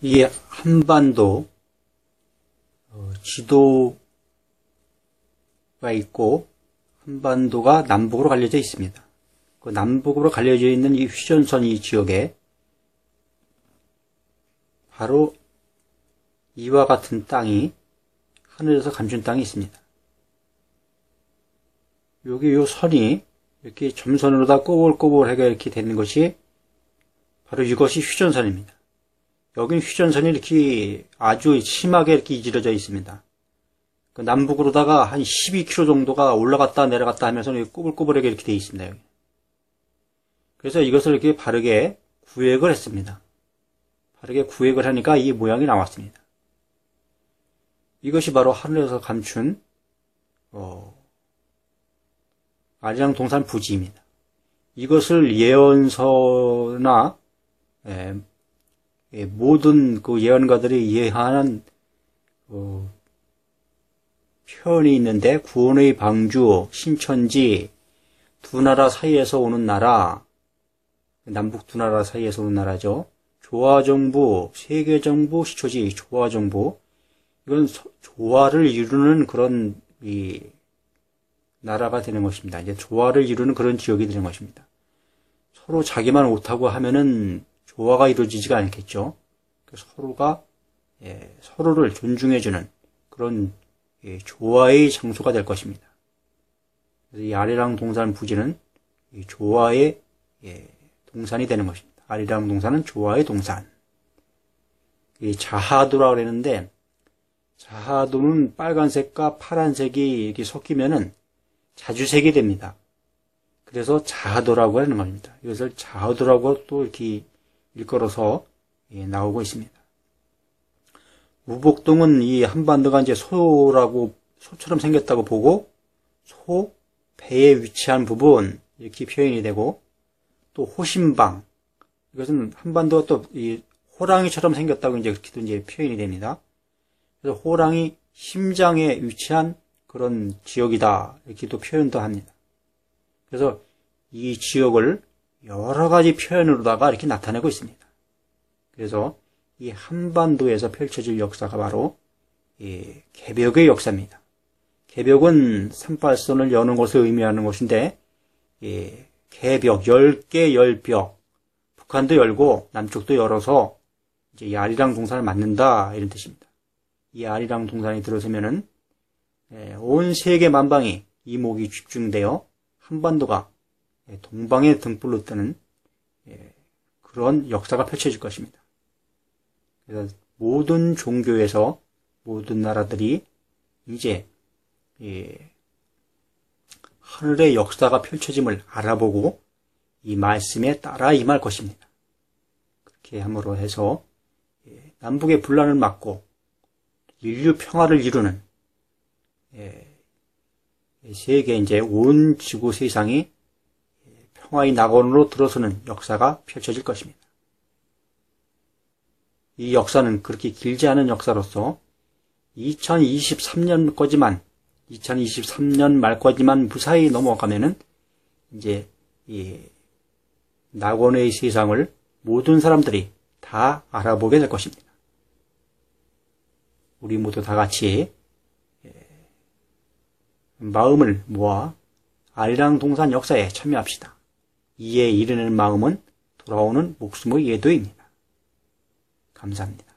이게 한반도 어, 지도가 있고 한반도가 남북으로 갈려져 있습니다. 그 남북으로 갈려져 있는 이 휴전선 이 지역에 바로 이와 같은 땅이 하늘에서 감춘 땅이 있습니다. 여기 요 선이 이렇게 점선으로 다 꼬불꼬불하게 이렇게 되는 것이 바로 이것이 휴전선입니다. 여긴 휴전선이 이렇게 아주 심하게 이렇게 이질러져 있습니다. 그 남북으로다가 한 12km 정도가 올라갔다 내려갔다 하면서 꼬불꼬불하게 이렇게 되어 있습니다. 여기. 그래서 이것을 이렇게 바르게 구획을 했습니다. 바르게 구획을 하니까 이 모양이 나왔습니다. 이것이 바로 하늘에서 감춘 어, 아리랑 동산 부지입니다. 이것을 예언서나 에, 예, 모든 그 예언가들이 이해하는 어, 표현이 있는데 구원의 방주, 신천지, 두 나라 사이에서 오는 나라, 남북 두 나라 사이에서 오는 나라죠. 조화정부, 세계정부, 시초지, 조화정부. 이건 조화를 이루는 그런 이 나라가 되는 것입니다. 이제 조화를 이루는 그런 지역이 되는 것입니다. 서로 자기만 옳다고 하면은 조화가 이루어지지가 않겠죠. 서로가 예, 서로를 존중해주는 그런 예, 조화의 장소가 될 것입니다. 그래서 이 아리랑 동산 부지는 조화의 예, 동산이 되는 것입니다. 아리랑 동산은 조화의 동산. 자하도라 그랬는데 자하도는 빨간색과 파란색이 이렇게 섞이면은 자주색이 됩니다. 그래서 자하도라고 하는 겁니다. 이것을 자하도라고 또 이렇게 일컬어서 예, 나오고 있습니다. 우복동은 이 한반도가 이제 소라고 소처럼 생겼다고 보고 소 배에 위치한 부분 이렇게 표현이 되고 또 호신방 이것은 한반도가 또 이 호랑이처럼 생겼다고 이제 그렇게도 이제 표현이 됩니다. 그래서 호랑이 심장에 위치한 그런 지역이다 이렇게 또 표현도 합니다. 그래서 이 지역을 여러 가지 표현으로다가 이렇게 나타내고 있습니다. 그래서 이 한반도에서 펼쳐질 역사가 바로 이 개벽의 역사입니다. 개벽은 삼팔선을 여는 것을 의미하는 것인데 이 개벽 10개 열벽 북한도 열고 남쪽도 열어서 이제 이 아리랑 동산을 맞는다 이런 뜻입니다. 이 아리랑 동산이 들어서면은 예, 온 세계 만방이 이목이 집중되어 한반도가 예, 동방의 등불로 뜨는 예, 그런 역사가 펼쳐질 것입니다. 그래서 모든 종교에서 모든 나라들이 이제 하늘의 역사가 펼쳐짐을 알아보고 이 말씀에 따라 임할 것입니다. 그렇게 함으로 해서 남북의 분란을 막고 인류 평화를 이루는 세계 이제 온 지구 세상이 평화의 낙원으로 들어서는 역사가 펼쳐질 것입니다. 이 역사는 그렇게 길지 않은 역사로서 2023년까지만 2023년 말까지만 무사히 넘어가면은 이제 이 낙원의 세상을 모든 사람들이 다 알아보게 될 것입니다. 우리 모두 다 같이 마음을 모아 아리랑 동산 역사에 참여합시다. 이에 이르는 마음은 돌아오는 목숨의 예도입니다. 감사합니다.